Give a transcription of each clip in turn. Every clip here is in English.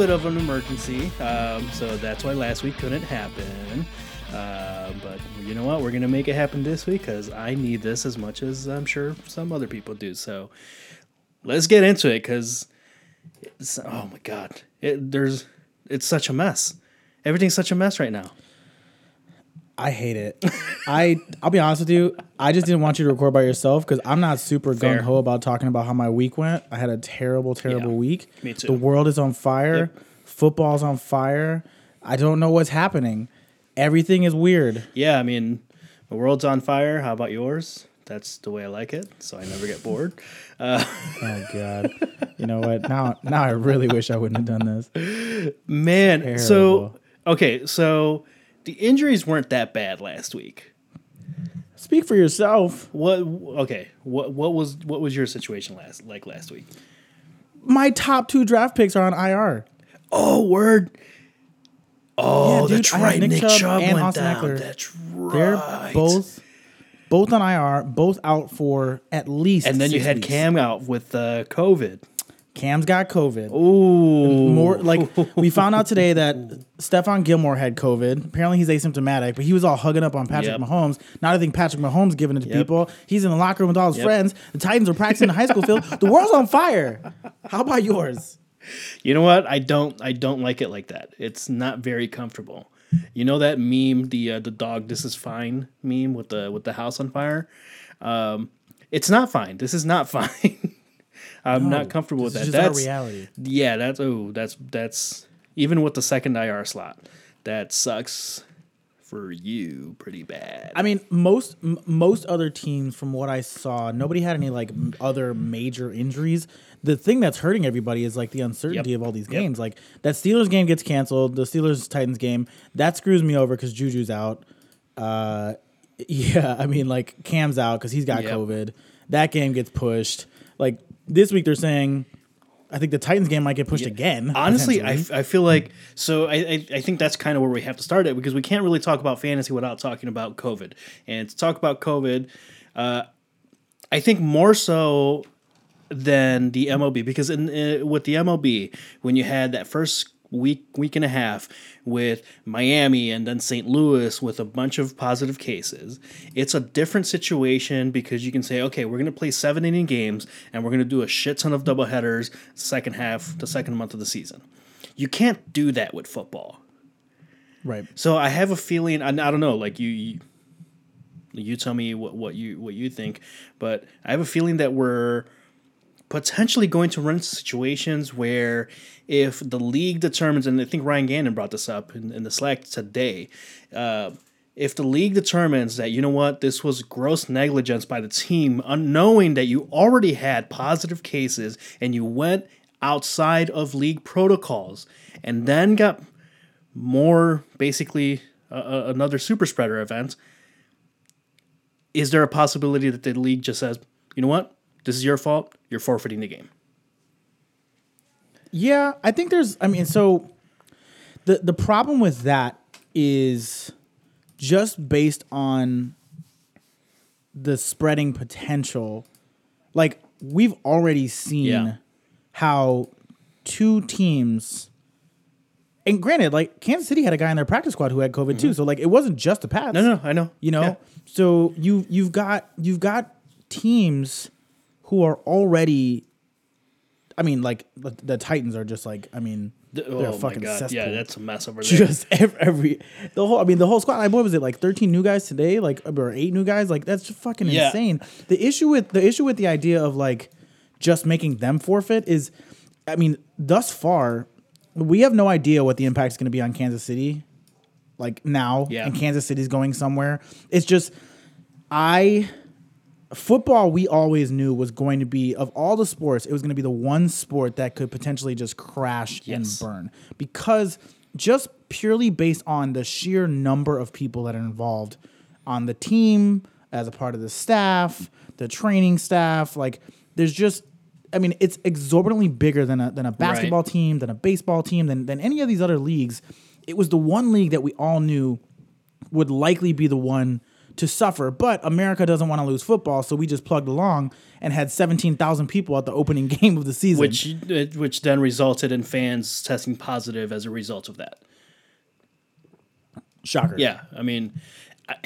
bit of an emergency, um, so that's why last week couldn't happen. Uh, but you know what? We're gonna make it happen this week because I need this as much as I'm sure some other people do. So let's get into it because oh my god, it, there's it's such a mess. Everything's such a mess right now. I hate it. I I'll be honest with you. I just didn't want you to record by yourself because I'm not super gung ho about talking about how my week went. I had a terrible, terrible Yeah, week. me too. The world is on fire. Football's on fire. I don't know what's happening. Everything is weird. Yeah, I mean, the world's on fire. How about yours? That's the way I like it, so I never get bored. Uh, oh God. you know what? Now now I really wish I wouldn't have done this. Man, so okay, so the injuries weren't that bad last week. Speak for yourself. What? Okay, what what was what was your situation last like last week? My top two draft picks are on IR. Oh, word. Oh, Yeah, dude, that's right. Nick Nick, Chubb Chubb, and went Austin down. Ekeler. That's right. They're both both on IR, both out for at least And then you had weeks. Cam out with uh, COVID. Cam's got COVID. Ooh, More like we found out today that Stephon Gilmore had COVID. Apparently he's asymptomatic, but he was all hugging up on Patrick Yep. Mahomes. Now I think Patrick Mahomes giving it to Yep. people. He's in the locker room with all his Yep. friends. The Titans are practicing the high school field. The world's on fire. How about yours? You know what? I don't. I don't like it like that. It's not very comfortable. You know that meme, the uh, the dog. This is fine meme with the with the house on fire. Um, it's not fine. This is not fine. I'm not comfortable with that. our reality. yeah. That's oh. That's that's even with the second IR slot. That sucks for you pretty bad. I mean, most m- most other teams, from what I saw, nobody had any like m- other major injuries. The thing that's hurting everybody is like the uncertainty Yep. of all these Yep. games. Like that Steelers game gets canceled, the Steelers Titans game that screws me over because Juju's out. Uh, yeah, I mean like Cam's out because he's got Yep. COVID. That game gets pushed. Like this week, they're saying. I think the Titans game might get pushed again. Honestly, I. I feel like so I, I I think that's kind of where we have to start it because we can't really talk about fantasy without talking about COVID. And to talk about COVID, uh, I think more so than the MLB because in uh, with the MLB when you had that first week week and a half with Miami and then St. Louis with a bunch of positive cases it's a different situation because you can say okay we're going to play 7 inning games and we're going to do a shit ton of doubleheaders second half the second month of the season you can't do that with football right. so I have a feeling. I, I don't know. Like you, you, you tell me what, what you what you think, but I have a feeling that we're potentially going to run into situations where if the league determines, and I think Ryan Gannon brought this up in, in the Slack today. Uh, if the league determines that you know what this was gross negligence by the team unknowing that you already had positive cases and you went outside of league protocols and then got more basically uh, another super spreader event is there a possibility that the league just says you know what this is your fault you're forfeiting the game Yeah, I think there's. I mean, so the the problem with that is just based on the spreading potential. Like we've already seen Yeah. how two teams. And granted, like Kansas City had a guy in their practice squad who had COVID too, mm-hmm. so like it wasn't just the Pats. no no no i know You know, Yeah. so you you've got you've got teams who are already. I mean, like the, the Titans are just like I mean The- they're oh my fucking god cesspool. yeah that's a mess over there just every, every the whole. I mean, the whole squad. Like, what was it like? Thirteen new guys today, like or eight new guys. Like that's just fucking Yeah. insane. The issue with the issue with the idea of like just making them forfeit is, I mean, thus far, we have no idea what the impact is going to be on Kansas City. Like now, Yeah. and Kansas City's going somewhere. It's just I football we always knew was going to be of all the sports it was going to be the one sport that could potentially just crash Yes. and burn because just purely based on the sheer number of people that are involved on the team as a part of the staff the training staff like there's just I mean, it's exorbitantly bigger than a than a basketball team, than a baseball team, than than any of these other leagues. It was the one league that we all knew would likely be the one to suffer. But America doesn't want to lose football, so we just plugged along and had 17,000 people at the opening game of the season. which which then resulted in fans testing positive as a result of that. shocker. Yeah, I mean, I,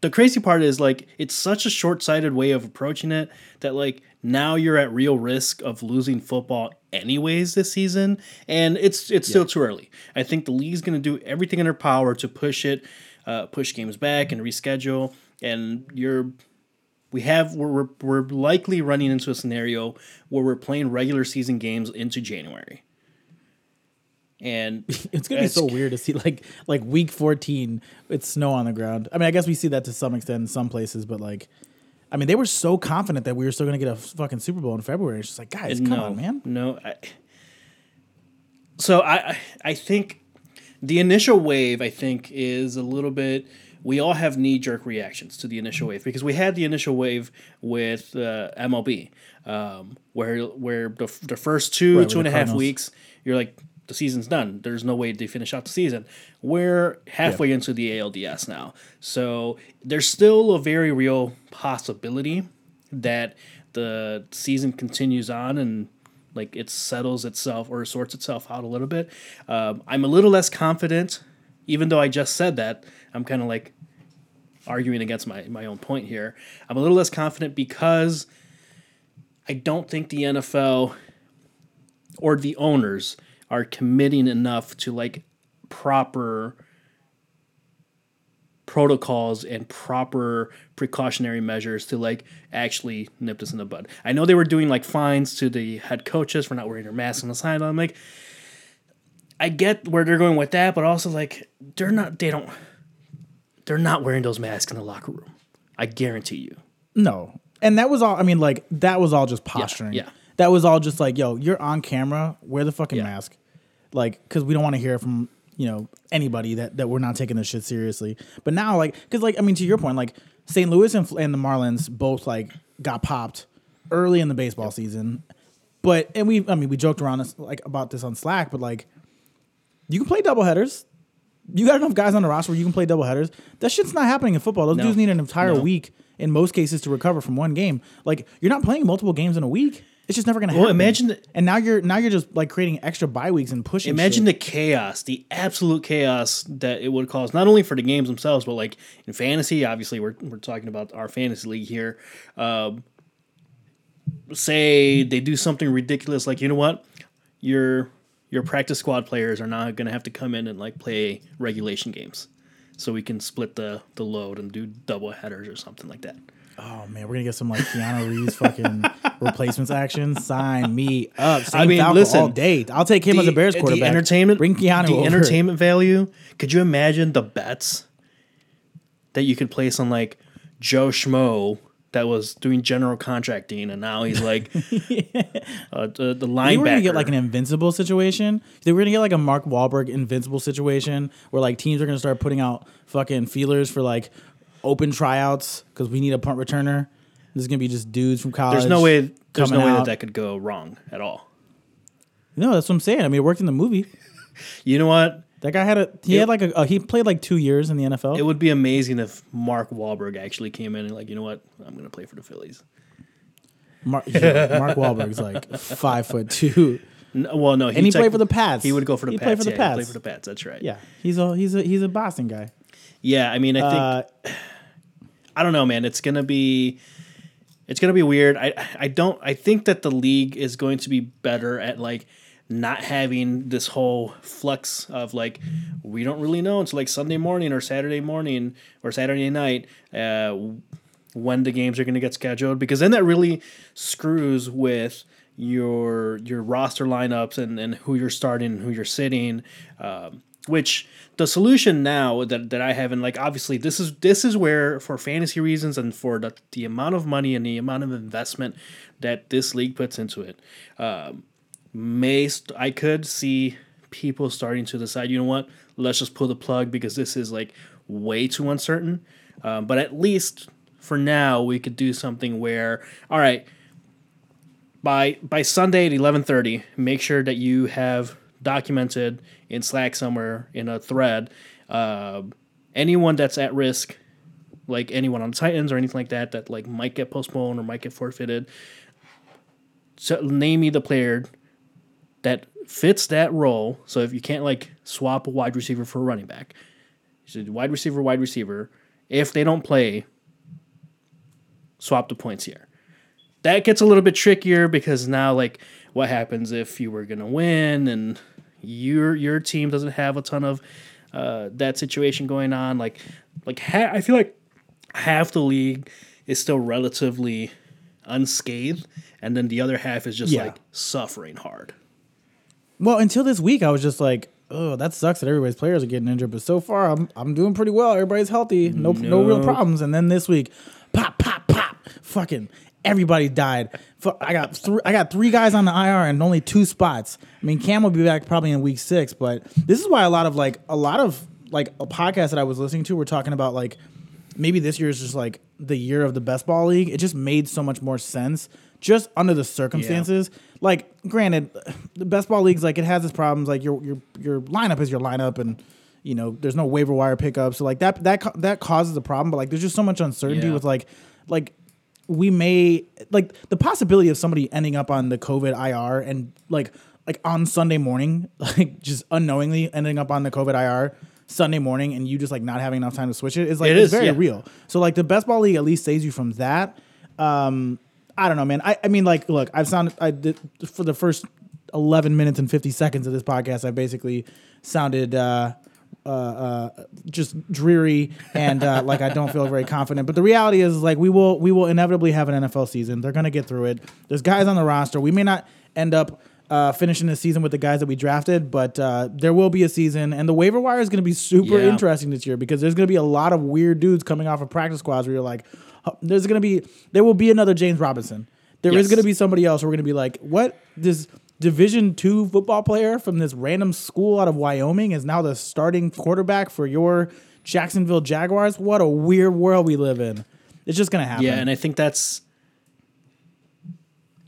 the crazy part is like it's such a short-sighted way of approaching it that like now you're at real risk of losing football anyways this season, and it's it's still too early. I think the league's going to do everything in their power to push it, uh, push games back and reschedule, and you're. We have we're, we're, likely running into a scenario where we're playing regular season games into January. And It's gonna be so weird to see like like week 14, it's snow on the ground. I mean, I guess we see that to some extent in some places, but like, I mean, they were so confident that we were still gonna get a fucking Super Bowl in February. It's just like, guys, come no, on, man. No. I, so I- I think the initial wave I think is a little bit. We all have knee jerk reactions to the initial wave because we had the initial wave with uh, MLB, um, where where the, the first two Right, two and a half weeks you're like the season's done. There's no way to finish out the season. We're halfway into the ALDS now, so there's still a very real possibility that the season continues on and like it settles itself or sorts itself out a little bit. Um, I'm a little less confident, even though I just said that. I'm kind of like arguing against my, my own point here. I'm a little less confident because I don't think the NFL or the owners are committing enough to like proper protocols and proper precautionary measures to like actually nip this in the bud. I know they were doing like fines to the head coaches for not wearing their masks on the sideline. I'm like, I get where they're going with that, but also like they're not they don't they're not wearing those masks in the locker room. I guarantee you. No. And that was all I mean, like, that was all just posturing. yeah. That was all just like, yo, you're on camera, wear the fucking Yeah. mask. Like, because we don't want to hear from, you know, anybody that, that we're not taking this shit seriously. But now, like, because, like, I mean, to your point, like, St. Louis and, and the Marlins both, like, got popped early in the baseball season. But, and we, I mean, we joked around this, like, about this on Slack, but, like, you can play double headers. You got enough guys on the roster where you can play double headers. That shit's not happening in football. Those No. dudes need an entire No. week in most cases to recover from one game. Like you're not playing multiple games in a week. It's just never gonna happen. Well, imagine the- and now you're now you're just like creating extra bye weeks and pushing. Imagine shit. the chaos, the absolute chaos that it would cause, not only for the games themselves, but like in fantasy. Obviously, we're, we're talking about our fantasy league here. Um, say they do something ridiculous, like you know what, your your practice squad players are not going to have to come in and like play regulation games, so we can split the the load and do double headers or something like that. Oh man, we're gonna get some like Keanu Reeves fucking replacements action. Sign me up. Same I mean, Falco listen, all day. I'll take him as a Bears quarterback. The entertainment, Bring Keanu the over. entertainment value. Could you imagine the bets that you could place on like Joe Schmo that was doing general contracting, and now he's like uh, the, the linebacker. We were gonna get like an invincible situation. They were gonna get like a Mark Wahlberg invincible situation where like teams are gonna start putting out fucking feelers for like open tryouts because we need a punt returner. This is gonna be just dudes from college. there's no way. There's no way that out. that could go wrong at all. No, that's what I'm saying. I mean, it worked in the movie. You know what? That guy had a he It- had like a, he played like two years in the NFL. It would be amazing if Mark Wahlberg actually came in and like, you know what? I'm going to play for the Phillies. Mark, yeah, Mark Wahlberg's like five foot two. No, well, no, And he tech- played for the Pats. He would go for the He Pats. played for the yeah, Pats. He played for the Pats. That's right. Yeah, he's a he's a he's a Boston guy. Yeah, I mean, I think Uh, I don't know, man. It's gonna be it's gonna be weird. I I don't. I think that the league is going to be better at like not having this whole flux of like we don't really know until like Sunday morning or Saturday morning or Saturday night uh, when the games are going to get scheduled because then that really screws with your your roster lineups and, and who you're starting and who you're sitting um, which the solution now that, that I have and like obviously this is this is where for fantasy reasons and for the, the amount of money and the amount of investment that this league puts into it um, may st- I could see people starting to decide, you know what, let's just pull the plug because this is like way too uncertain. Um, but at least for now, we could do something where, all right, by by Sunday at eleven thirty, make sure that you have documented in Slack somewhere in a thread uh, anyone that's at risk like anyone on Titans or anything like that that like might get postponed or might get forfeited. So name me the player that fits that role. So if you can't like swap a wide receiver for a running back, you wide receiver, wide receiver. If they don't play, swap the points here. That gets a little bit trickier because now like what happens if you were gonna win and your your team doesn't have a ton of uh, that situation going on. Like like ha- I feel like half the league is still relatively unscathed, and then the other half is just Yeah. like suffering hard. Well, until this week, I was just like, oh, that sucks that everybody's players are getting injured. But so far, I'm I'm doing pretty well. Everybody's healthy. No no, real problems. And then this week, pop pop pop, fucking everybody died. Fu- I got three. I got three guys on the IR and only two spots. I mean, Cam will be back probably in week six. But this is why a lot of like a lot of like a podcast that I was listening to were talking about like maybe this year is just like the year of the best ball league. It just made so much more sense just under the circumstances. Like, granted, the best ball leagues like it has its problems. Like your your your lineup is your lineup, and you know there's no waiver wire pickups. So like that that that causes a problem. But like there's just so much uncertainty Yeah. with like like we may like the possibility of somebody ending up on the COVID IR and like like on Sunday morning, like just unknowingly ending up on the COVID IR Sunday morning and you just like not having enough time to switch it is like It it's is, very yeah. real. So like the best ball league at least saves you from that. Um I don't know, man. I, I mean like look, I've sounded I did for the first 11 minutes and 50 seconds of this podcast I basically sounded uh uh, uh, just dreary and uh, like I don't feel very confident. But the reality is, like we will we will inevitably have an NFL season. They're gonna get through it. There's guys on the roster. We may not end up uh, finishing the season with the guys that we drafted, but uh, there will be a season, and the waiver wire is gonna be super Yeah. interesting this year because there's gonna be a lot of weird dudes coming off of practice squads where you're like, there's gonna be there will be another James Robinson. There is Yes. gonna be somebody else. We're gonna be like, what this. Division two football player from this random school out of Wyoming is now the starting quarterback for your Jacksonville Jaguars. What a weird world we live in. It's just gonna happen. Yeah, and I think that's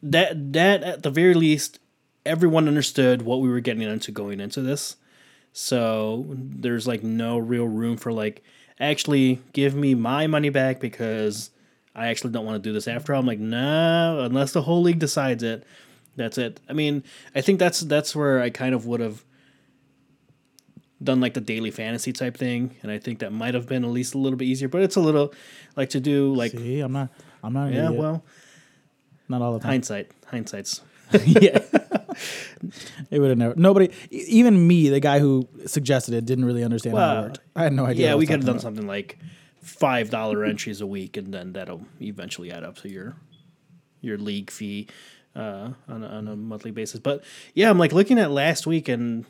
that that at the very least everyone understood what we were getting into going into this. So there's like no real room for like actually give me my money back because I actually don't want to do this after all. I'm like, no, unless the whole league decides it, that's it. I mean, I think that's that's where I kind of would have done like the daily fantasy type thing, and I think that might have been at least a little bit easier. But it's a little like to do like See, I'm not. I'm not. Yeah, idiot. well, not all the time. hindsight, hindsight's yeah. it would have never. Nobody, even me, the guy who suggested it, didn't really understand how it worked. I had no idea. yeah. We could have done about. something like five dollar entries a week, and then that'll eventually add up to your your league fee uh, on a, on a monthly basis. But yeah, I'm like looking at last week, and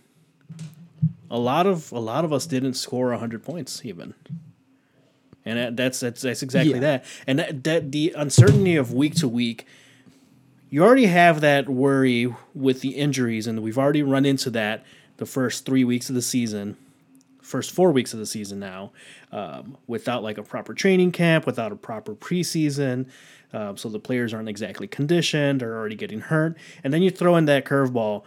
a lot of a lot of us didn't score hundred points even. And that's that's that's exactly Yeah. that. And that, that the uncertainty of week to week, you already have that worry with the injuries, and we've already run into that the first three weeks of the season, first four weeks of the season now, um, without like a proper training camp, without a proper preseason. Um, so the players aren't exactly conditioned, are already getting hurt, and then you throw in that curveball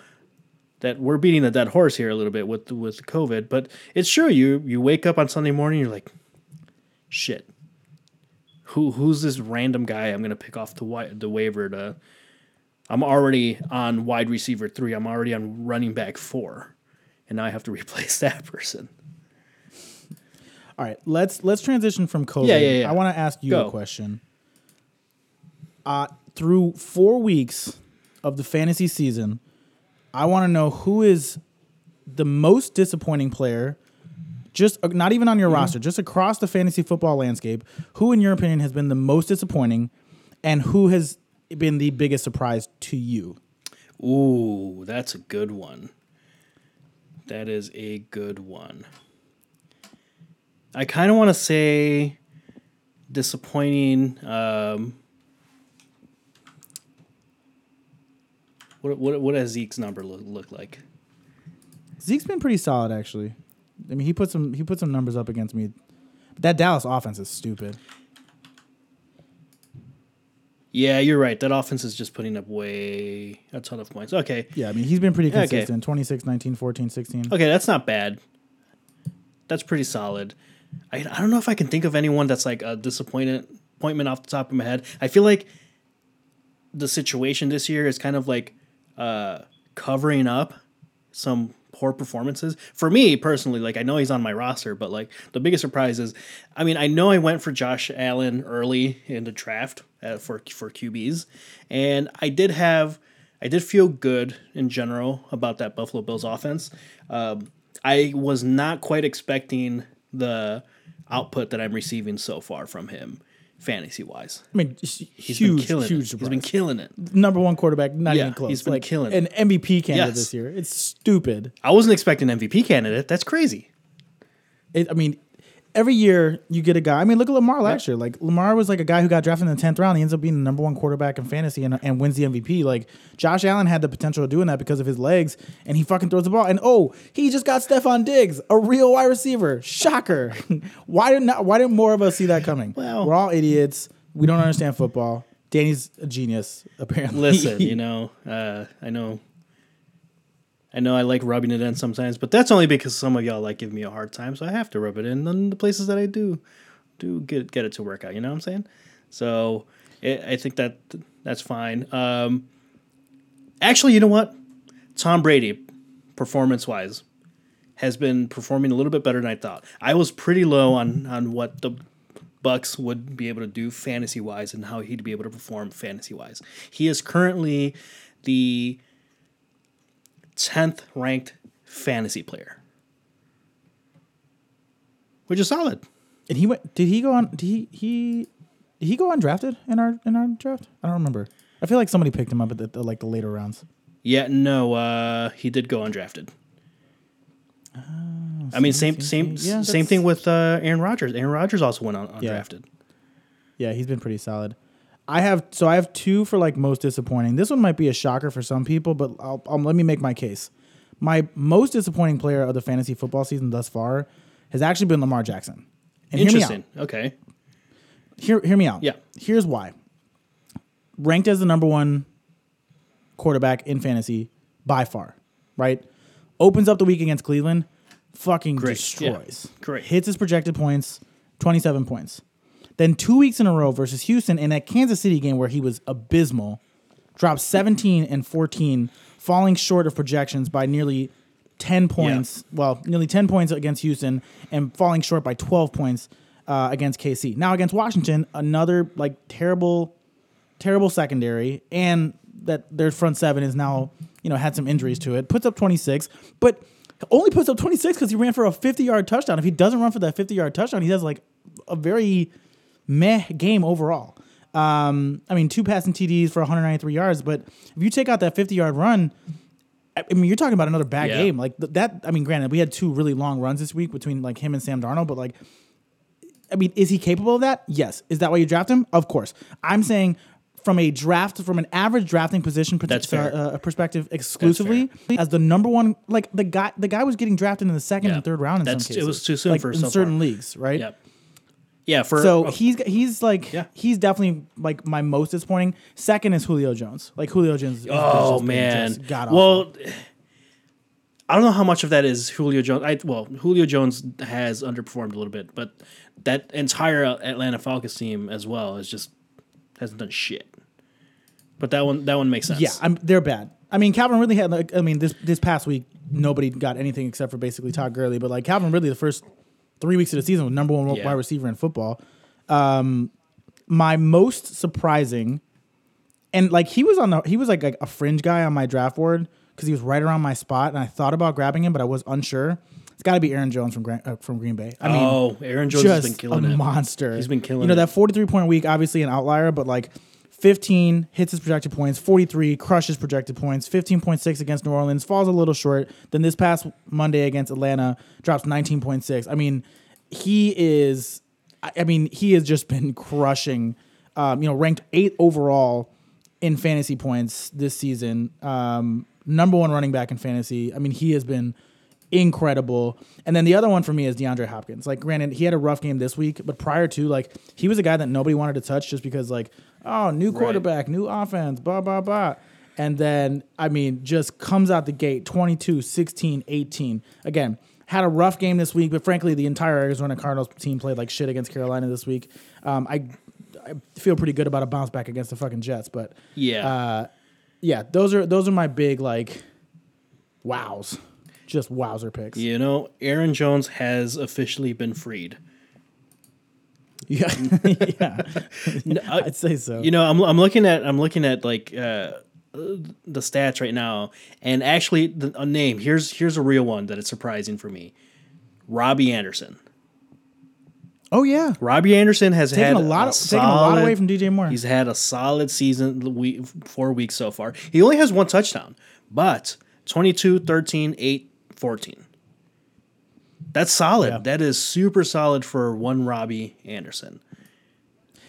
that we're beating the dead horse here a little bit with with COVID, but it's true. You you wake up on Sunday morning, you're like, shit. Who who's this random guy I'm gonna pick off the wi- the waiver to? I'm already on wide receiver three. I'm already on running back four, and now I have to replace that person. All right, let's let's transition from COVID. Yeah, yeah, yeah. I want to ask you a question. Uh, through four weeks of the fantasy season, I want to know who is the most disappointing player. Just uh, not even on your roster, just across the fantasy football landscape. Who, in your opinion, has been the most disappointing, and who has been the biggest surprise to you? Ooh, that's a good one. That is a good one. I kind of want to say disappointing. Um, what, what what does Zeke's number look, look like? Zeke's been pretty solid, actually. I mean, he put some he put some numbers up against me. That Dallas offense is stupid. Yeah, you're right. That offense is just putting up way a ton of points. Okay, Yeah, I mean, he's been pretty Okay. consistent. 26, 19, 14, 16. okay, that's not bad. That's pretty solid. I, I don't know if I can think of anyone that's like a disappointment appointment off the top of my head. I feel like the situation this year is kind of like uh, covering up some poor performances. For me personally, like I know he's on my roster, but like the biggest surprise is, I mean, I know I went for Josh Allen early in the draft uh, for for QBs, and I did have, I did feel good in general about that Buffalo Bills offense. Um, I was not quite expecting the output that I'm receiving so far from him, fantasy wise. I mean, He's huge, been killing huge it. He's been killing it. Number one quarterback, not Yeah, even close. he's been like killing an. MVP candidate Yes. this year. It's stupid. I wasn't expecting MVP candidate. That's crazy. It, I mean, every year you get a guy. I mean, look at Lamar last year. Like Lamar was like a guy who got drafted in the tenth round. He ends up being the number one quarterback in fantasy and, and wins the MVP. Like Josh Allen had the potential of doing that because of his legs, and he fucking throws the ball. And oh, he just got Stefon Diggs, a real wide receiver. Shocker. why did not? Why didn't more of us see that coming? Well- we're all idiots. We don't understand football. Danny's a genius, apparently. Listen, you know, uh, I know, I know, I like rubbing it in sometimes, but that's only because some of y'all like give me a hard time, so I have to rub it in on the places that I do, do get get it to work out. You know what I'm saying? So it, I think that that's fine. Um, actually, you know what? Tom Brady, performance wise, has been performing a little bit better than I thought. I was pretty low on on what the Bucs would be able to do fantasy wise and how he'd be able to perform fantasy wise. He is currently the 10th ranked fantasy player, which is solid. And he went. Did he go on? Did he he did he go undrafted in our in our draft? I don't remember. I feel like somebody picked him up at the, the like the later rounds. Yeah, no, uh, he did go undrafted. I mean, same same see. Yeah, same thing with uh, Aaron Rodgers. Aaron Rodgers also went un- Yeah. undrafted. Yeah, he's been pretty solid. I have so I have two for like most disappointing. This one might be a shocker for some people, but I'll, um, let me make my case. My most disappointing player of the fantasy football season thus far has actually been Lamar Jackson. And hear. Interesting. Okay. Hear, hear me out. Yeah. Here's why. Ranked as the number one quarterback in fantasy by far, right? Opens up the week against Cleveland, fucking Great. destroys. Yeah. Great. Hits his projected points, 27 points. Then two weeks in a row versus Houston in that Kansas City game where he was abysmal, dropped 17 and 14, falling short of projections by nearly 10 points. Well, nearly 10 points against Houston and falling short by 12 points uh, against KC. Now against Washington, another like terrible, terrible secondary, and that their front seven is now you know had some injuries to it. Puts up 26, but only puts up 26 because he ran for a 50 yard touchdown. If he doesn't run for that 50 yard touchdown, he has like a very meh game overall. Um, I mean, two passing TDs for 193 yards, but if you take out that 50 yard run, I mean, you're talking about another bad Yeah. game. Like th- that. I mean, granted, we had two really long runs this week between like him and Sam Darnold, but like, I mean, is he capable of that? Yes. Is that why you draft him? Of course. I'm saying from a draft, from an average drafting position per- That's fair. uh, uh, perspective, exclusively as the number one. Like the guy, the guy was getting drafted in the second Yeah. and third round in That's- some cases, it was too soon like for in so certain far. leagues, right? Yep. Yeah. For So oh, he's he's like Yeah. he's definitely like my most disappointing. Second is Julio Jones. Like Julio Jones. has Oh just been man. just god-awful. Well, I don't know how much of that is Julio Jones. I, well, Julio Jones has underperformed a little bit, but that entire Atlanta Falcons team as well is just hasn't done shit. But that one that one makes sense. yeah, I'm, they're bad. I mean, Calvin Ridley had like I mean this this past week nobody got anything except for basically Todd Gurley, but like Calvin Ridley the first three weeks of the season was number one Yeah. wide receiver in football. Um, my most surprising, and like he was on the he was like, like a fringe guy on my draft board because he was right around my spot, and I thought about grabbing him, but I was unsure. It's got to be Aaron Jones from Gran- uh, from Green Bay. I mean, oh, Aaron Jones has been killing a monster. He's been killing You know it. that 43 point week, obviously an outlier, but like 15 hits his projected points, 43 crushes projected points, 15.6 against New Orleans, falls a little short. Then this past Monday against Atlanta, drops 19.6. I mean, he is. I mean, he has just been crushing. Um, you know, ranked eight overall in fantasy points this season. Um, number one running back in fantasy. I mean, he has been incredible. And then the other one for me is DeAndre Hopkins. Like, granted, he had a rough game this week, but prior to, like, he was a guy that nobody wanted to touch just because, like, oh, new quarterback, new offense, blah, blah, blah. And then, I mean, just comes out the gate 22, 16, 18. Again, had a rough game this week, but frankly, the entire Arizona Cardinals team played like shit against Carolina this week. Um, I I feel pretty good about a bounce back against the fucking Jets, but Yeah. uh, yeah, those are those are my big like wows, just wowzer picks. you know, Aaron Jones has officially been freed. Yeah, yeah, I'd say so. You know, I'm, I'm looking at I'm looking at like uh, the stats right now, and actually the a name here's here's a real one that is surprising for me. Robbie Anderson. oh yeah, Robbie Anderson has taking had a lot, a of, taking a lot away from DJ Moore. He's had a solid season, week, four weeks so far. He only has one touchdown, but 22, 13, 8, 14. That's solid. Yeah. That is super solid for one Robbie Anderson.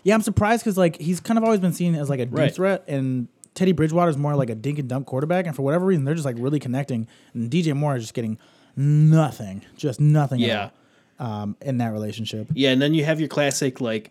Yeah, I'm surprised because like he's kind of always been seen as like a deep Right. threat, and Teddy Bridgewater is more like a dink and dunk quarterback, and for whatever reason, they're just like really connecting, and DJ Moore is just getting nothing, just nothing. at Yeah. all, um, in that relationship. Yeah, and then you have your classic like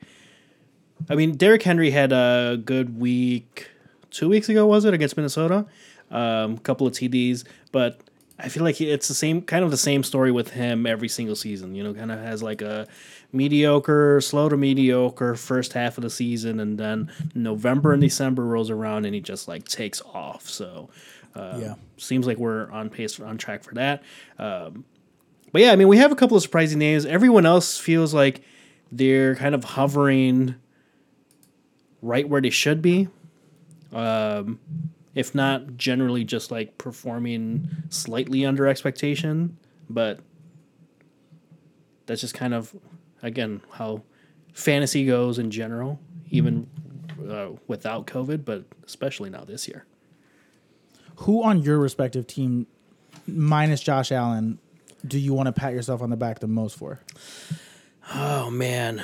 I mean, Derrick Henry had a good week two weeks ago, was it, against Minnesota? Um, couple of TDs, but I feel like it's the same kind of the same story with him every single season. You know, kind of has like a mediocre, slow to mediocre first half of the season, and then November and December rolls around and he just like takes off. So uh, Yeah. seems like we're on pace, on track for that. Um, but yeah, I mean, we have a couple of surprising names. Everyone else feels like they're kind of hovering right where they should be. Um, if not generally just like performing slightly under expectation, but that's just kind of again how fantasy goes in general, even uh, without COVID, but especially now this year. Who on your respective team, minus Josh Allen, do you want to pat yourself on the back the most for? Oh man,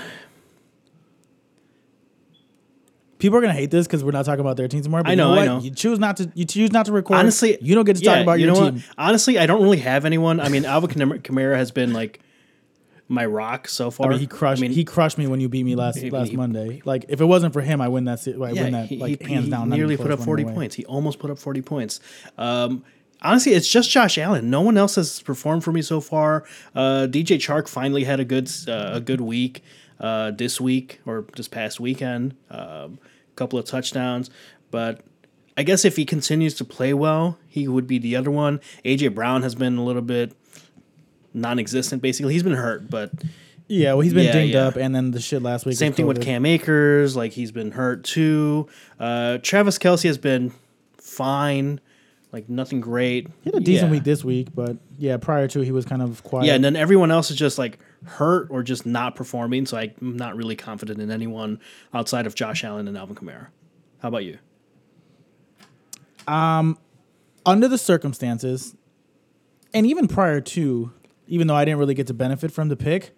People are gonna hate this because we're not talking about their teams anymore. But I you know, know, I know. You choose not to. You choose not to record. honestly, you don't get to yeah, talk about you your know team. What? Honestly, I don't really have anyone. I mean, Alvin Kamara has been like my rock so far. I mean, he crushed. I mean, he crushed me when you beat me last He- last he- Monday. Like, if it wasn't for him, I win that. I win that he, like he- hands he down. nearly put up 40 away. points. He almost put up 40 points. Um, honestly, it's just Josh Allen. No one else has performed for me so far. Uh, DJ Chark finally had a good uh, a good week uh, this week or this past weekend. A couple of touchdowns, but I guess if he continues to play well, he would be the other one. AJ Brown has been a little bit non-existent. Basically, he's been hurt, but Yeah, well, he's been Yeah, dinged yeah. up, and then the shit last week. same thing with Cam Akers. Like he's been hurt too. Uh, Travis Kelce has been fine. Like nothing great. He had a decent yeah. week this week, but yeah, prior to he was kind of quiet. Yeah, and then everyone else is just like hurt or just not performing. So I'm not really confident in anyone outside of Josh Allen and Alvin Kamara. How about you? Um, under the circumstances, and even prior to, even though I didn't really get to benefit from the pick,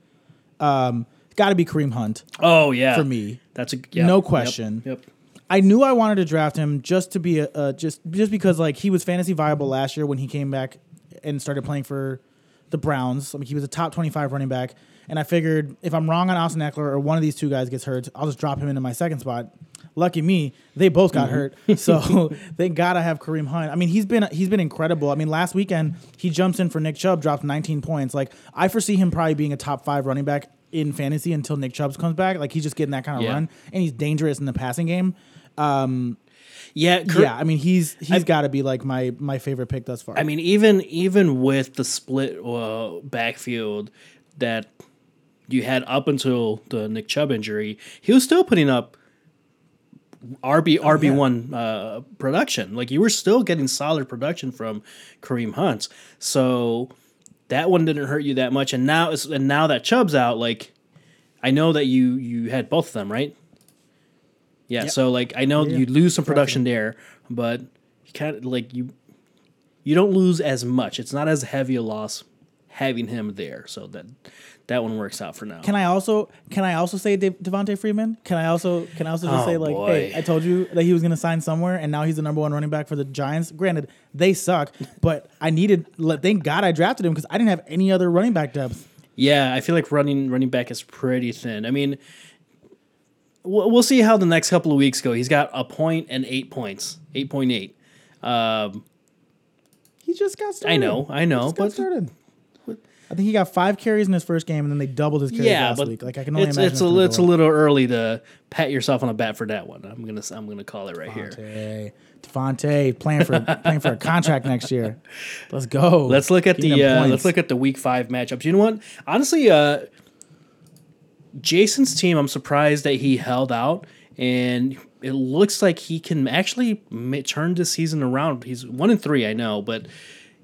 um, got to be Kareem Hunt Oh yeah, for me. that's a yeah, No question. Yep. I knew I wanted to draft him just to be a, uh, just just because like he was fantasy viable last year when he came back and started playing for the Browns. I mean, he was a top twenty five running back, and I figured if I'm wrong on Austin Ekeler or one of these two guys gets hurt, I'll just drop him into my second spot. Lucky me, they both got hurt, mm-hmm. so thank God I have Kareem Hunt. I mean, he's been he's been incredible. I mean, last weekend he jumps in for Nick Chubb, dropped 19 points. Like I foresee him probably being a top five running back in fantasy until Nick Chubb comes back. Like he's just getting that kind of Yeah. run, and he's dangerous in the passing game. Um, Yeah, Kar- yeah, I mean he's he's got to be like my my favorite pick thus far. I mean, even even with the split uh, backfield that you had up until the Nick Chubb injury, he was still putting up RB RB one uh, production. Like you were still getting solid production from Kareem Hunt. So that one didn't hurt you that much. And now it's, and now that Chubb's out, like I know that you you had both of them, right? Yeah. Yep. So like I know Yeah, you lose some production there, but you kind of like you you don't lose as much. It's not as heavy a loss having him there. So that that one works out for now. can I also can I also say De- Devonta Freeman? Can I also can I also just Oh, say like, hey. I told you that he was going to sign somewhere, and now he's the number one running back for the Giants. Granted, they suck, but I needed. like, Thank God I drafted him because I didn't have any other running back depth. Yeah, I feel like running running back is pretty thin. I mean, we'll see how the next couple of weeks go. He's got a point and eight points, eight point eight. Um, He just got started. I know, I know, but started. I think he got five carries in his first game, and then they doubled his carries Yeah, last week. Like I can only it's imagine it's a it's a little early to pat yourself on the back for that one. I'm gonna I'm gonna call it right here. Devonta, Devonta playing for playing for a contract next year. Let's go. Let's look at the uh, let's look at the week five matchups. You know what? Honestly, uh, Jason's team. I'm surprised that he held out, and it looks like he can actually turn the season around. He's one and three, I know, but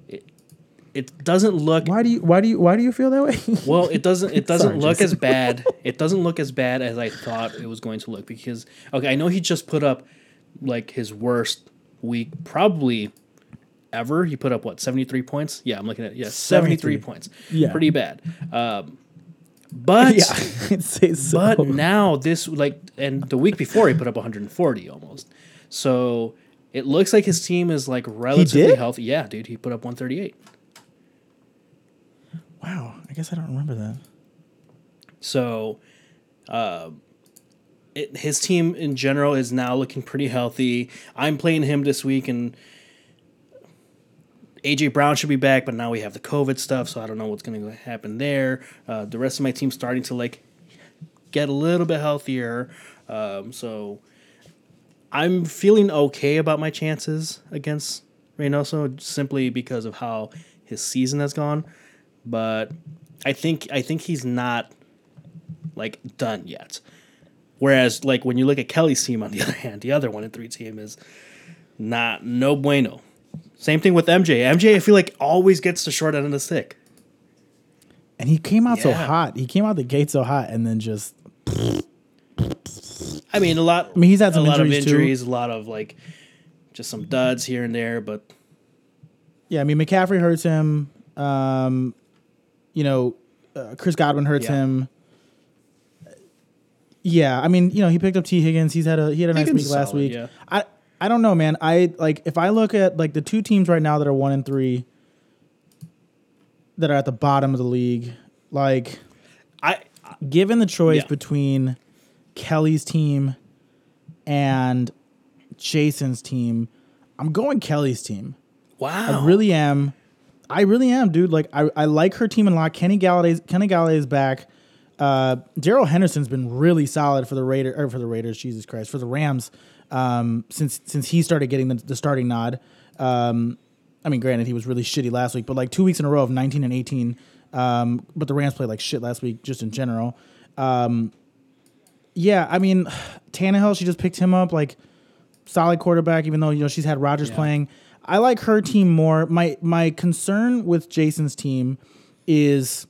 it, it doesn't look Why do you why do you why do you feel that way? well. It doesn't it doesn't Sorry, look Jason. as bad. It doesn't look as bad as I thought it was going to look because okay, I know he just put up like his worst week probably ever. He put up what seventy three points. Yeah, I'm looking at yeah seventy three 73. points. Yeah. pretty bad. Um, but yeah, so. but now this like and the week before he put up 140 almost. So it looks like his team is like relatively healthy. Yeah, dude, he put up 138. wow, I guess I don't remember that. So, uh, it, his team in general is now looking pretty healthy. I'm playing him this week, and AJ Brown should be back, but now we have the COVID stuff, so I don't know what's going to happen there. Uh, the rest of my team's starting to like get a little bit healthier, um, so I'm feeling okay about my chances against Reynoso simply because of how his season has gone. But I think I think he's not like done yet. Whereas like when you look at Kelly's team on the other hand, the other one in three team is not no bueno. Same thing with MJ. MJ I feel like always gets the short end of the stick. And he came out so hot. He came out the gate so hot, and then just I mean a lot I mean, he's had some a lot of injuries, too. a lot of like just some duds here and there, but yeah. I mean, McCaffrey hurts him. Um, you know, uh, Chris Godwin hurts Yeah. him. Yeah, I mean, you know, he picked up Tee Higgins. He's had a he had a nice week is last solid, week. yeah. I I don't know, man. I like if I look at like the two teams right now that are one and three that are at the bottom of the league, like I given the choice Yeah. between Kelly's team and Jason's team, I'm going Kelly's team. wow. I really am. I really am, dude. Like I, I like her team a lot. Kenny Golladay's Kenny Golladay is back. Uh, Darrell Henderson's been really solid for the Raider or for the Raiders. Jesus Christ, for the Rams. Um, since since he started getting the, the starting nod. Um, I mean, granted, he was really shitty last week, but like two weeks in a row of 19 and 18. Um, but the Rams played like shit last week, just in general. Um, yeah, I mean, Tannehill, she just picked him up like solid quarterback, even though you know she's had Rodgers Yeah. playing. I like her team more. My my concern with Jason's team is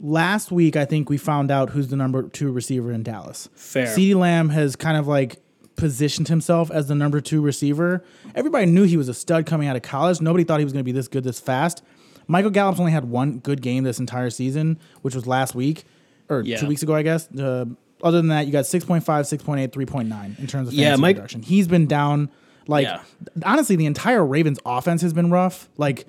last week I think we found out who's the number two receiver in Dallas. Fair. CeeDee Lamb has kind of like positioned himself as the number two receiver. Everybody knew he was a stud coming out of college. Nobody thought he was going to be this good this fast. Michael Gallup's only had one good game this entire season, which was last week or Yeah. two weeks ago, I guess. Uh, other than that, you got 6.5, 6.8, 3.9 in terms of Yeah, fantasy Mike- production. He's been down. Like, Yeah. honestly, the entire Ravens offense has been rough. Like,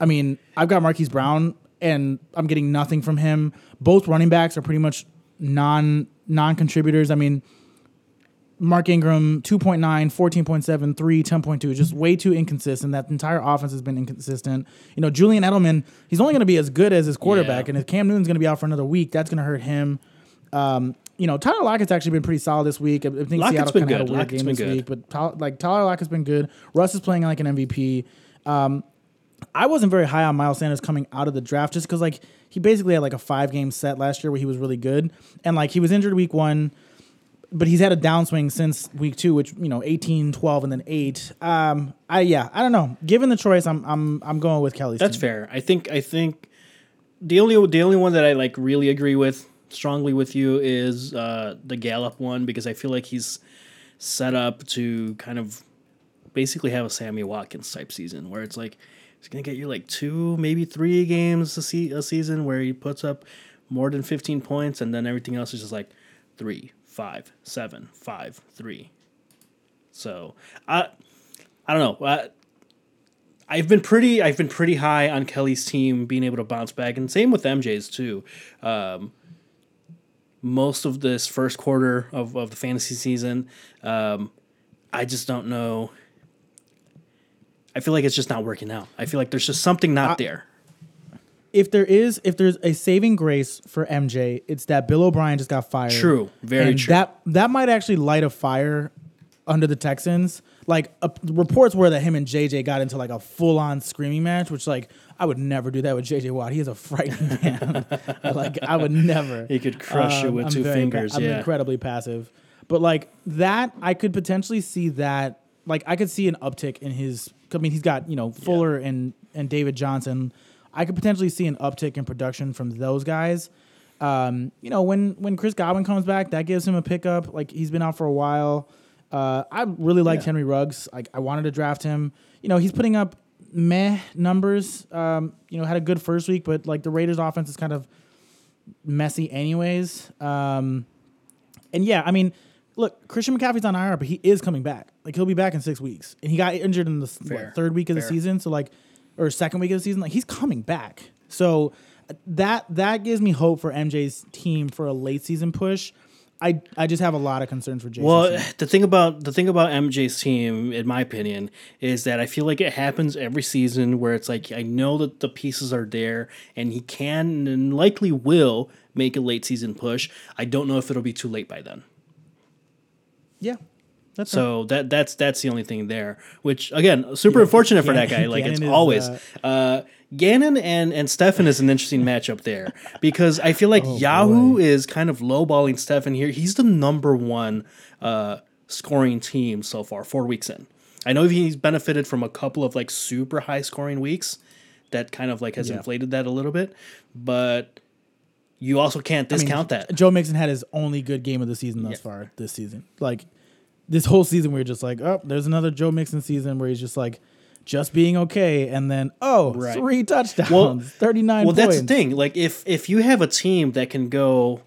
I mean, I've got Marquise Brown, and I'm getting nothing from him. Both running backs are pretty much non non contributors. I mean, Mark Ingram 2.9, 14.7, 3, 10.2, just way too inconsistent. That entire offense has been inconsistent. You know, Julian Edelman, he's only going to be as good as his quarterback, Yeah. and if Cam Newton's going to be out for another week, that's going to hurt him. Um, you know, Tyler Lockett's actually been pretty solid this week. I think Lockett's Seattle kind of had a good. weird Lockett's game this good. week, but Tyler, like Tyler Lockett's been good. Russ is playing like an MVP. Um, I wasn't very high on Miles Sanders coming out of the draft just because like he basically had like a five game set last year where he was really good, and like he was injured week one but he's had a downswing since week two, which you know 18, 12, and then eight. Um, I yeah, I don't know. Given the choice, I'm I'm I'm going with Kelly. That's team. fair. I think I think the only the only one that I like really agree with strongly with you is uh, the Gallup one because I feel like he's set up to kind of basically have a Sammy Watkins type season where it's like he's gonna get you like two maybe three games a, se- a season where he puts up more than 15 points and then everything else is just like three five seven five three so i i don't know I, I've been pretty I've been pretty high on Kelly's team being able to bounce back, and same with MJ's too. Um, most of this first quarter of, of the fantasy season, um, I just don't know. I feel like it's just not working out. I feel like there's just something not there. If there is if there's a saving grace for MJ, it's that Bill O'Brien just got fired. True. Very and true. That that might actually light a fire under the Texans. Like uh, reports were that him and JJ got into like a full on screaming match, which like I would never do that with JJ Watt. He is a frightening man. like I would never. He could crush you with two very pa- fingers, I'm yeah. incredibly passive, but like that, I could potentially see that. Like I could see an uptick in his. I mean, he's got you know Fuller and and David Johnson. I could potentially see an uptick in production from those guys. Um, you know, when when Chris Godwin comes back, that gives him a pickup. Like he's been out for a while. Uh, I really liked Yeah. Henry Ruggs. Like I wanted to draft him. You know, he's putting up meh numbers. Um, you know, had a good first week, but like the Raiders' offense is kind of messy, anyways. Um, and yeah, I mean, look, Christian McCaffrey's on IR, but he is coming back. Like he'll be back in six weeks, and he got injured in the what, third week of the season. So like, or second week of the season, like he's coming back. So that that gives me hope for MJ's team for a late season push. I I just have a lot of concerns for Jason. Well, Smith. the thing about the thing about MJ's team, in my opinion, is that I feel like it happens every season where it's like I know that the pieces are there and he can and likely will make a late season push. I don't know if it'll be too late by then. yeah, that's. So that that's that's the only thing there. Which again, super unfortunate for that guy. Like it's Gannon is, always uh, uh, Gannon and and Stefan is an interesting matchup there because I feel like Yahoo is kind of lowballing Stefan here. He's the number one uh, scoring team so far, four weeks in. I know he's benefited from a couple of like super high scoring weeks that kind of like has Yeah. inflated that a little bit, but you also can't I mean, discount that. Joe Mixon had his only good game of the season thus Yeah. far this season. Like this whole season, we are just like, oh, there's another Joe Mixon season where he's just like, just being okay, and then oh, Right. three touchdowns, Well- thirty nine. Well, points. that's the thing. Like if if you have a team that can go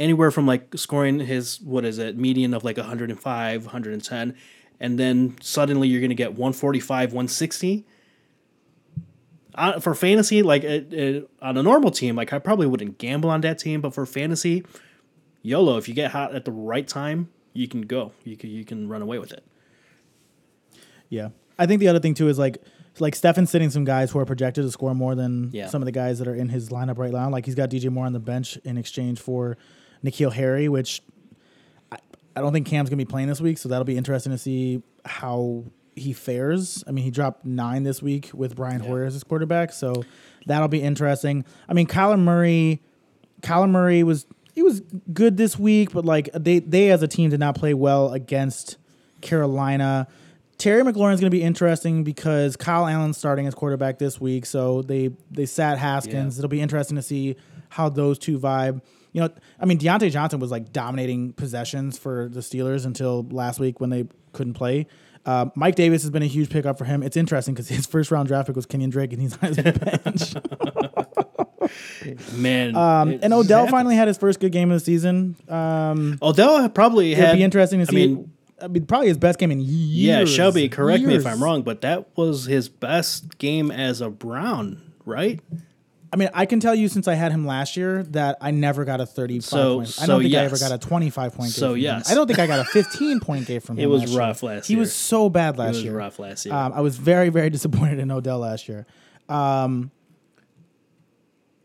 anywhere from like scoring his what is it median of like 105, 110, and then suddenly you're going to get 145, 160. Uh, for fantasy, like it, it, on a normal team, like I probably wouldn't gamble on that team, but for fantasy, YOLO. If you get hot at the right time, you can go. You can you can run away with it. Yeah, I think the other thing too is like like Stefan's sitting some guys who are projected to score more than Yeah. some of the guys that are in his lineup right now. Like he's got DJ Moore on the bench in exchange for N'Keal Harry, which I, I don't think Cam's gonna be playing this week, so that'll be interesting to see how he fares. I mean, he dropped nine this week with Brian Hoyer as his quarterback, so that'll be interesting. I mean, Kyler Murray, Kyler Murray was he was good this week, but like they they as a team did not play well against Carolina. Terry McLaurin's going to be interesting because Kyle Allen's starting as quarterback this week, so they they sat Haskins. Yeah. It'll be interesting to see how those two vibe. You know, I mean, Diontae Johnson was like dominating possessions for the Steelers until last week when they couldn't play. Uh, Mike Davis has been a huge pickup for him. It's interesting because his first round draft pick was Kenyan Drake, and he's on his bench. Man, Um, and Odell happens. finally had his first good game of the season. Um, Odell probably it'll had. be interesting to I see. mean, I mean, probably his best game in years. Yeah, Shelby, correct me if I'm wrong, but that was his best game as a Brown, right? I mean, I can tell you since I had him last year that I never got a 35 So- point. I so don't think I ever got a 25 point game. So from him. yes. I don't think I got a 15 point game from him. It was last year. rough last He year. He was so bad It last was year. rough last year. Um, I was very, very disappointed in Odell last year. Um,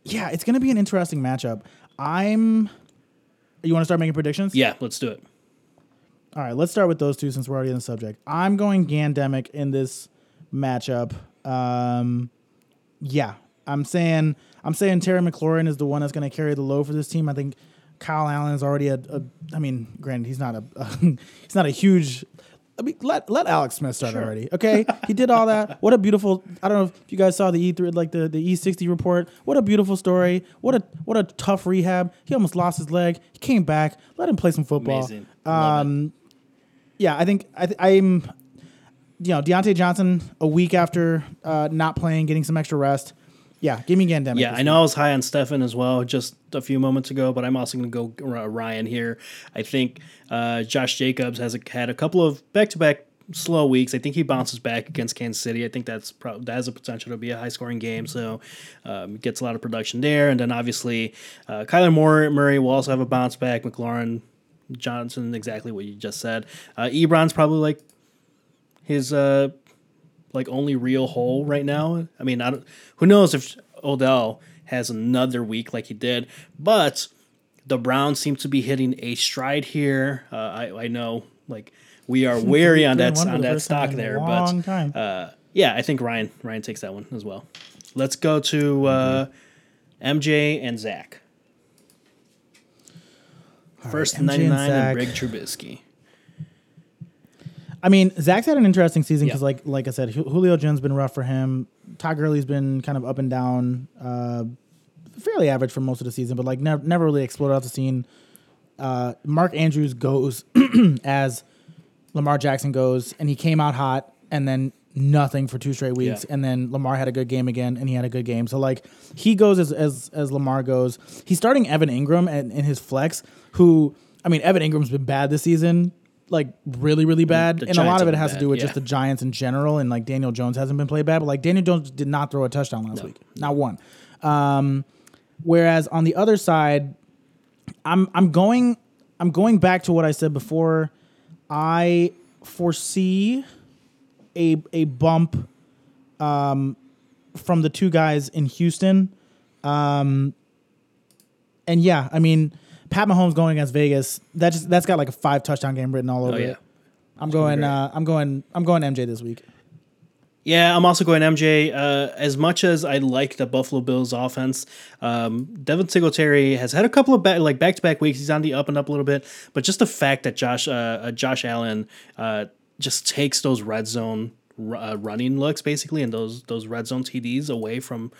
yeah, it's going to be an interesting matchup. I'm. You want to start making predictions? yeah, let's do it. All right, let's start with those two since we're already on the subject. I'm going Gandemic in this matchup. Um, yeah, I'm saying I'm saying Terry McLaurin is the one that's going to carry the load for this team. I think Kyle Allen is already a, a. I mean, granted, he's not a, he's not a huge. I mean, let let Alex Smith start already. Okay, he did all that. What a beautiful. I don't know if you guys saw the E three, like the the E sixty report. What a beautiful story. What a what a tough rehab. He almost lost his leg. He came back. Let him play some football. Amazing. Um, yeah, I think I th- I'm, you know, Diontae Johnson a week after uh, not playing, getting some extra rest. Yeah, give me Gandemic. Yeah, I know I was high on Stefan as well just a few moments ago, but I'm also going to go Ryan here. I think uh, Josh Jacobs has a, had a couple of back-to-back slow weeks. I think he bounces back against Kansas City. I think that's pro- that has a potential to be a high-scoring game, so um, gets a lot of production there. And then obviously uh, Kyler Moore, Murray will also have a bounce back. McLaurin, Johnson, exactly what you just said. Uh, Ebron's probably like his uh, like only real hole right now. I mean, I don't, who knows if Odell has another week like he did. But the Browns seem to be hitting a stride here. Uh, I, I know, like we are wary on that on that stock there, but uh, yeah, I think Ryan Ryan takes that one as well. Let's go to uh, MJ and Zach. First right, ninety nine and, and Brig Trubisky. I mean, Zach's had an interesting season because, like, like I said, Julio Jones been rough for him. Todd Gurley's been kind of up and down, uh, fairly average for most of the season, but like never, never really exploded off the scene. Uh, Mark Andrews goes as Lamar Jackson goes, and he came out hot, and then nothing for two straight weeks, yeah. and then Lamar had a good game again, and he had a good game. So like he goes as as as Lamar goes. He's starting Evan Engram in, in his flex, who I mean, Evan Engram's been bad this season, like really really bad, the and a lot of it has bad, to do with yeah. just the Giants in general, and like Daniel Jones hasn't been played bad, but like Daniel Jones did not throw a touchdown last no. week, not one. Um, whereas on the other side, I'm I'm going I'm going back to what I said before. I foresee a a bump um, from the two guys in Houston. Um, and yeah, I mean, Pat Mahomes going against Vegas. That just that's got like a five touchdown game written all over oh, yeah. it. I'm going. Uh, I'm going. I'm going MJ this week. Yeah, I'm also going MJ. Uh, as much as I like the Buffalo Bills offense, um, Devin Singletary has had a couple of ba- like back to back weeks. He's on the up and up a little bit, but just the fact that Josh uh, uh Josh Allen uh, just takes those red zone uh, running looks basically and those those red zone TDs away from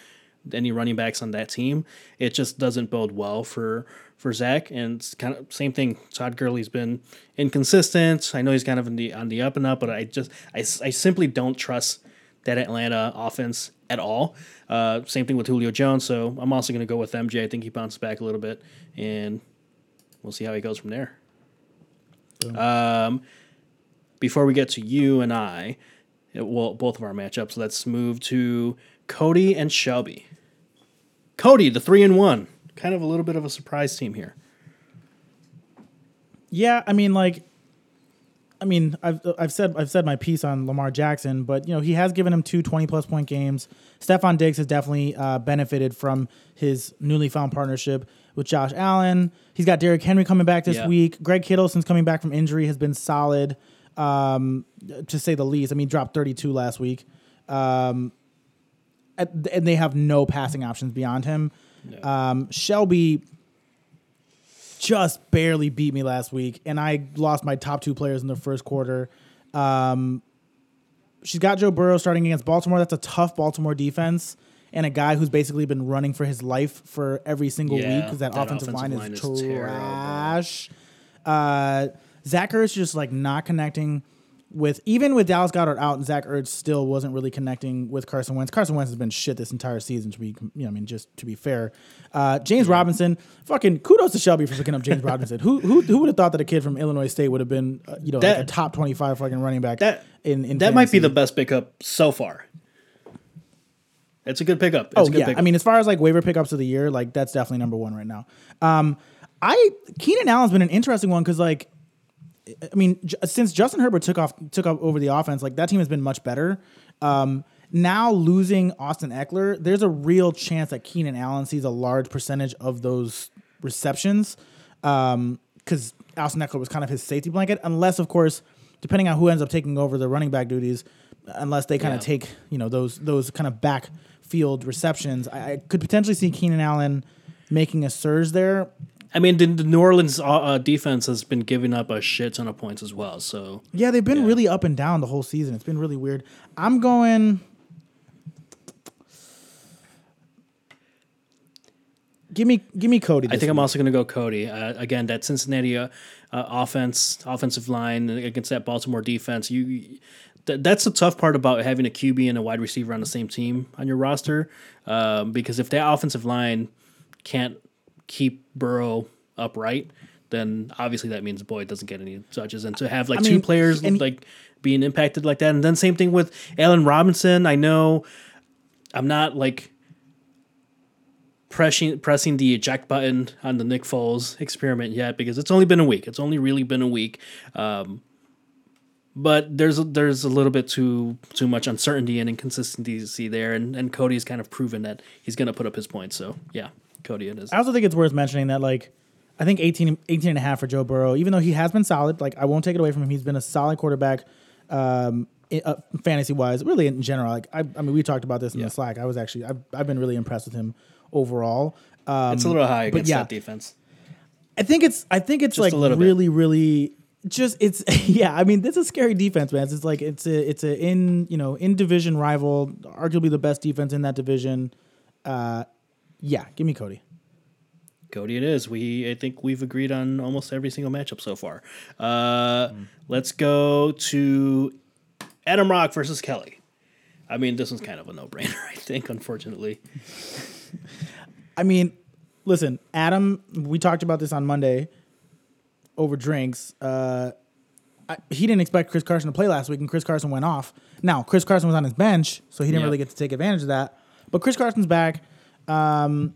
any running backs on that team, it just doesn't bode well for for Zach. And it's kind of same thing. Todd Gurley's been inconsistent. I know he's kind of in the on the up and up, but I just I, I simply don't trust that Atlanta offense at all. Uh, same thing with Julio Jones. So I'm also going to go with MJ. I think he bounces back a little bit, and we'll see how he goes from there. Um, before we get to you and I, it, well, both of our matchups, let's move to Cody and Shelby. Cody, the three and one, kind of a little bit of a surprise team here. Yeah, I mean, like I mean, I've I've said I've said my piece on Lamar Jackson, but you know he has given him two 20 plus point games. Stefon Diggs has definitely uh, benefited from his newly found partnership with Josh Allen. He's got Derrick Henry coming back this yeah. week. Greg Kittle, since coming back from injury, has been solid, um, to say the least. I mean, dropped 32 last week, um, and they have no passing options beyond him. No. Um, Shelby just barely beat me last week, and I lost my top two players in the first quarter. Um, she's got Joe Burrow starting against Baltimore. That's a tough Baltimore defense, and a guy who's basically been running for his life for every single yeah, week because that, that, offensive, offensive line, is, line is trash. Uh, Zach Ertz just like not connecting with even with Dallas Goedert out and Zach Ertz still wasn't really connecting with Carson Wentz. Carson Wentz has been shit this entire season. To be, you know, I mean, just to be fair, uh, James Robinson, fucking kudos to Shelby for picking up James Robinson. Who who who would have thought that a kid from Illinois State would have been, uh, you know, that, like a top twenty five fucking running back? That in, in that fantasy. might be the best pickup so far. It's a good pickup. It's oh good yeah, pickup. I mean, as far as like waiver pickups of the year, like that's definitely number one right now. Um, I Keenan Allen's been an interesting one because like I mean, since Justin Herbert took off took up over the offense, like that team has been much better. Um, now losing Austin Ekeler, there's a real chance that Keenan Allen sees a large percentage of those receptions because um, Austin Ekeler was kind of his safety blanket, unless of course, depending on who ends up taking over the running back duties, unless they kind of yeah. take you know those those kind of backfield receptions, I, I could potentially see Keenan Allen making a surge there. I mean, the, the New Orleans uh, uh, defense has been giving up a shit ton of points as well. So yeah, they've been yeah. really up and down the whole season. It's been really weird. I'm going. Give me, give me Cody. I think week. I'm also going to go Cody. Uh, again, that Cincinnati uh, uh, offense, offensive line against that Baltimore defense. You, th- that's the tough part about having a QB and a wide receiver on the same team on your roster, um, because if that offensive line can't keep Burrow upright, then obviously that means Boyd doesn't get any touches. And to have like I two mean, players like being impacted like that, and then same thing with Allen Robinson. I know I'm not like pressing pressing the eject button on the Nick Foles experiment yet because it's only been a week. It's only really been a week. Um, but there's a, there's a little bit too too much uncertainty and inconsistency there, and, and Cody's kind of proven that he's going to put up his points. So yeah, Cody it is. I also think it's worth mentioning that like I think 18, 18 and a half for Joe Burrow, even though he has been solid, like I won't take it away from him. He's been a solid quarterback, um, uh, fantasy wise, really in general. Like I, I mean, we talked about this in Yeah. the Slack. I was actually I've, I've been really impressed with him overall. Um, it's a little high but against yeah. that defense. I think it's I think it's Just like little bit. really really just it's yeah I mean this is a scary defense man it's like it's a it's a in you know in division rival arguably the best defense in that division uh yeah give me Cody Cody, it is. We I think we've agreed on almost every single matchup so far. Uh, Let's go to Adam Rock versus Kelly. I mean, this one's kind of a no brainer. I think, unfortunately. I mean listen Adam we talked about this on Monday over drinks uh I, he didn't expect Chris Carson to play last week, and Chris Carson went off. Now, Chris Carson was on his bench, so he didn't Yep. really get to take advantage of that. But Chris Carson's back. Um,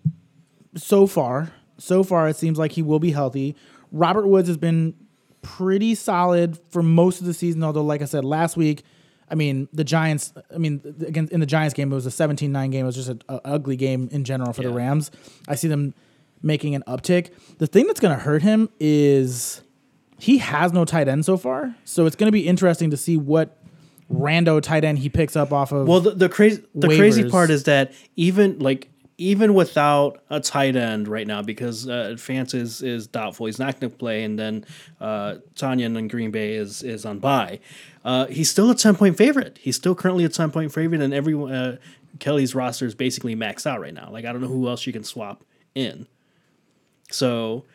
so far, so far, it seems like he will be healthy. Robert Woods has been pretty solid for most of the season, although, like I said last week, I mean, the Giants, I mean, again, in the Giants game, it was a 17 9 game. It was just an ugly game in general for the Rams. I see them making an uptick. The thing that's going to hurt him is he has no tight end so far. So it's going to be interesting to see what rando tight end he picks up off of. Well, the, the crazy the crazy part is that even like even without a tight end right now, because uh, Fance is, is doubtful, he's not going to play, and then uh, Tonyan in Green Bay is is on bye. Uh, he's still a ten point favorite. He's still currently a ten point favorite, and every uh, Kelly's roster is basically maxed out right now. Like I don't know who else you can swap in. So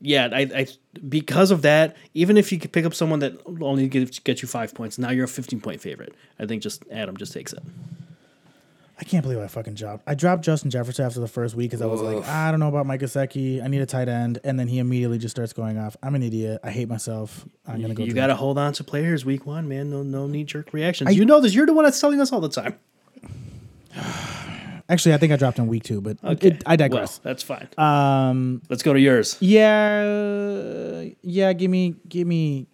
yeah, I, I because of that, even if you could pick up someone that only gets get you five points, now you're a fifteen point favorite. I think just Adam just takes it. I can't believe I fucking dropped. I dropped Justin Jefferson after the first week because I was like, I don't know about Mike Gesicki. I need a tight end, and then he immediately just starts going off. I'm an idiot. I hate myself. I'm gonna go. you got to hold on to players week one, man. No no knee jerk reactions. I- you know this. You're the one that's telling us all the time. Actually, I think I dropped in week two, but it, I digress. Well, that's fine. um, Let's go to yours. yeah, yeah. Give me, give me.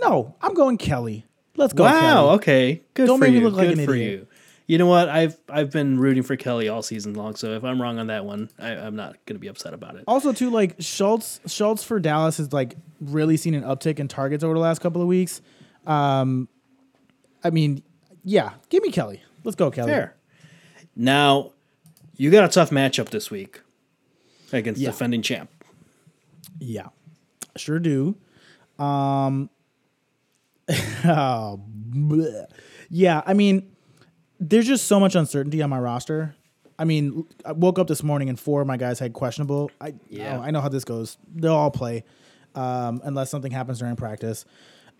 No, I'm going Kelly. Let's go. wow. Kelly. Okay. Good Don't for make me you. look like Good an for idiot. you. You know what? I've I've been rooting for Kelly all season long. So if I'm wrong on that one, I, I'm not gonna be upset about it. Also, too, like Schultz, Schultz for Dallas has like really seen an uptick in targets over the last couple of weeks. Um, I mean, yeah, give me Kelly. Let's go, Kelly. Fair. Now, you got a tough matchup this week against Yeah. defending champ. Yeah, sure do. Um, oh, bleh. yeah. I mean, there's just so much uncertainty on my roster. I mean, I woke up this morning and four of my guys had questionable. I Yeah. yeah. I know how this goes. They'll all play um, unless something happens during practice.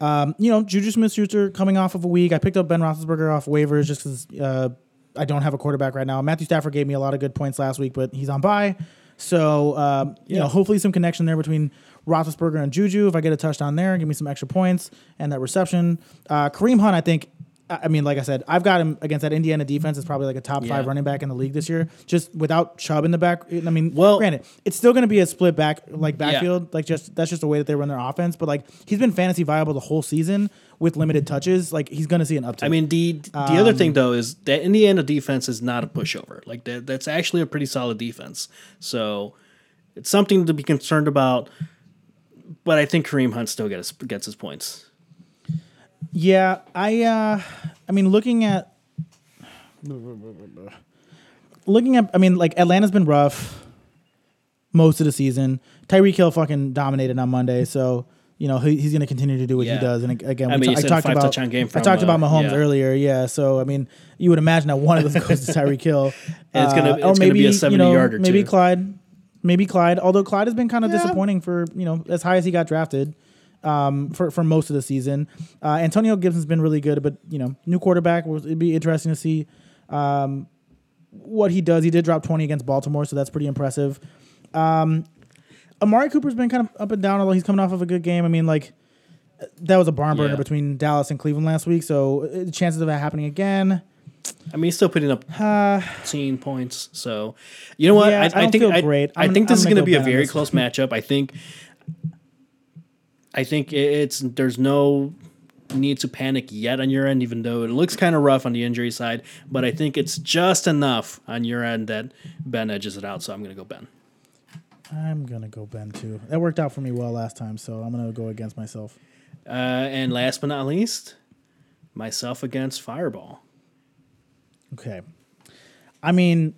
Um, you know, Juju Smith-Schuster coming off of a week. I picked up Ben Roethlisberger off waivers just because uh, I don't have a quarterback right now. Matthew Stafford gave me a lot of good points last week, but he's on bye. So, um, you Yeah. know, hopefully some connection there between Roethlisberger and Juju. If I get a touchdown there, give me some extra points and that reception. Uh, Kareem Hunt, I think. I mean, like I said, I've got him against that Indiana defense. Is probably like a top Yeah. five running back in the league this year. Just without Chubb in the back. I mean, Well- granted, it's still going to be a split back like Yeah. backfield. Like just that's just the way that they run their offense. But like he's been fantasy viable the whole season with limited touches. Like he's going to see an uptick. I mean, the the other Um, thing though is that Indiana defense is not a pushover. Like that, that's actually a pretty solid defense. So it's something to be concerned about. But I think Kareem Hunt still gets gets his points. Yeah, I uh I mean looking at looking at I mean like Atlanta's been rough most of the season. Tyreek Hill fucking dominated on Monday, so you know he, he's going to continue to do what Yeah. he does. And again, I mean, ta- you I said talked about touchdown game I from, talked about uh, Mahomes yeah. earlier, yeah. So I mean, you would imagine that one of those goes to Tyreek Hill, And it's gonna- Uh, it's or gonna maybe be a you 70 know, yarder, maybe too. Clyde, maybe Clyde. Although Clyde has been kind of Yeah. disappointing for you know as high as he got drafted um, for for most of the season. Uh, Antonio Gibson's been really good, but you know, new quarterback. It'd be interesting to see um, what he does. He did drop twenty against Baltimore, so that's pretty impressive. Um, Amari Cooper's been kind of up and down, although he's coming off of a good game. I mean, like that was a barn burner Yeah. between Dallas and Cleveland last week, so uh, the chances of that happening again. I mean, he's still putting up Uh, 18 points. So, you know what? Yeah, I I, don't think I, great. I I'm- think this I'm is going to be a very close matchup. I think. I think it's there's no need to panic yet on your end, even though it looks kind of rough on the injury side. But I think it's just enough on your end that Ben edges it out. So I'm gonna go Ben. I'm gonna go Ben too. That worked out for me well last time, so I'm gonna go against myself. Uh, and last but not least, myself against Fireball. Okay. I mean,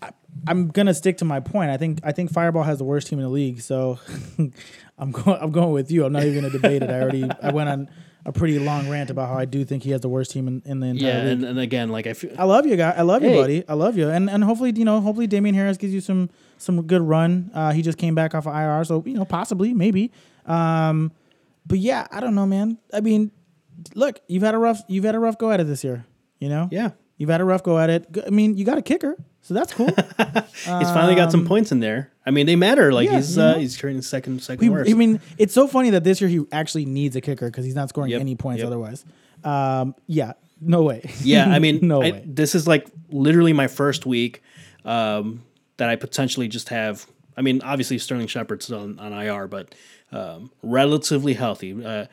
I, I'm gonna stick to my point. I think I think Fireball has the worst team in the league, so I'm going. I'm going with you. I'm not even gonna debate it. I already I went on a pretty long rant about how I do think he has the worst team in, in the entire Yeah, league. and, and again, like I feel, I love you, guy. I love you, buddy. I love you, and and hopefully, you know, hopefully Damien Harris gives you some some good run. Uh, he just came back off of IR, so you know, possibly, maybe. Um, but yeah, I don't know, man. I mean, look, you've had a rough you've had a rough go at it this year. You know, yeah, you've had a rough go at it. I mean, you got a kicker, so that's cool. he's finally got some points in there. I mean, they matter. Like Um, yeah, he's you uh, he's turning second second He- worst. I mean, it's so funny that this year he actually needs a kicker because he's not scoring Yep, any points yep. otherwise. Um, yeah, no way. Yeah, I mean, no I- way. this is like literally my first week um, that I potentially just have. I mean, obviously Sterling Shepard's on, on IR, but um, relatively healthy. Uh,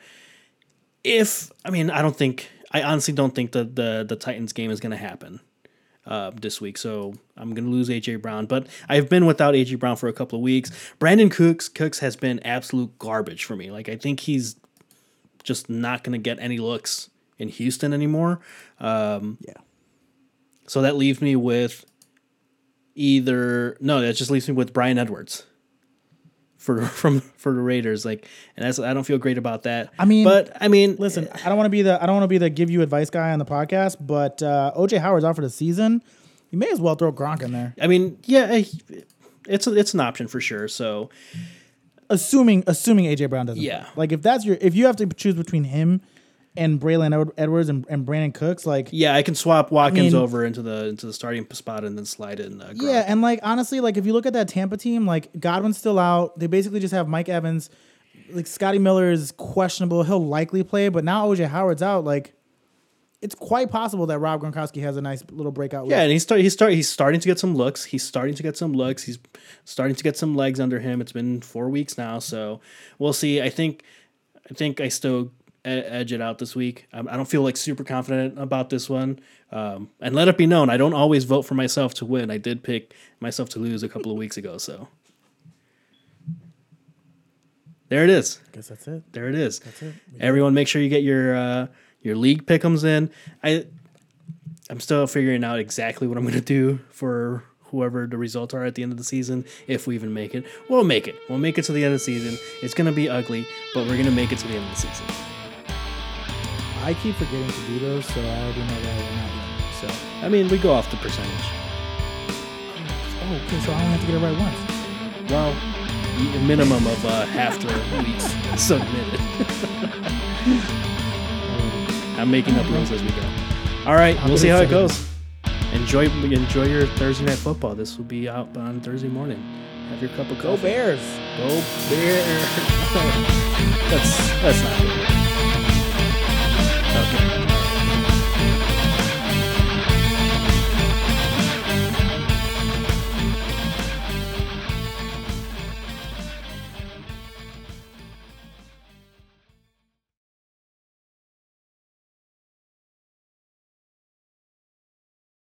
if I mean, I don't think I honestly don't think that the the Titans game is going to happen uh, this week. So I'm going to lose AJ Brown, but I've been without AJ Brown for a couple of weeks. Brandin Cooks Cooks has been absolute garbage for me. Like I think he's just not going to get any looks in Houston anymore. Um, Yeah. so that leaves me with either no, that just leaves me with Bryan Edwards for from for the Raiders. Like, and that's I don't feel great about that. I mean, but I mean, Listen, I don't want to be the I don't want to be the give you advice guy on the podcast, but uh, OJ Howard's out for the season. You may as well throw Gronk in there, I mean, yeah, eh, it's a, it's an option for sure. So assuming assuming AJ Brown doesn't. Yeah. play. like if that's your if you have to choose between him and Braylon Edwards and, and Brandin Cooks, like yeah, I can swap Watkins mean- over into the into the starting spot and then slide in. Uh, Yeah, and like honestly, like if you look at that Tampa team, like Godwin's still out. They basically just have Mike Evans. Like Scotty Miller is questionable. He'll likely play, but now OJ Howard's out. Like it's quite possible that Rob Gronkowski has a nice little breakout. week. Yeah, and he's start he's start he's starting to get some looks. He's starting to get some looks. He's starting to get some legs under him. It's been four weeks now, so we'll see. I think I think I still edge it out this week. I don't feel like super confident about this one. Um, and let it be known, I don't always vote for myself to win. I did pick myself to lose a couple of weeks ago, so there it is. I guess that's it. There it is. That's it. Everyone, make sure you get your uh, your league pickums in. I I'm still figuring out exactly what I'm going to do for whoever the results are at the end of the season. If we even make it, we'll make it. We'll make it to the end of the season. It's going to be ugly, but we're going to make it to the end of the season. I keep forgetting to do those, so I already know that we're not yet. So, I mean, we go off the percentage. oh, okay, so I only have to get it right once. Well, a minimum of uh, half the weeks submitted. I'm making up rules as we go. All right, we'll see how it goes. Enjoy enjoy your Thursday night football. This will be out on Thursday morning. Have your cup of Go coffee. Bears. Go Bears. that's that's not good. Okay.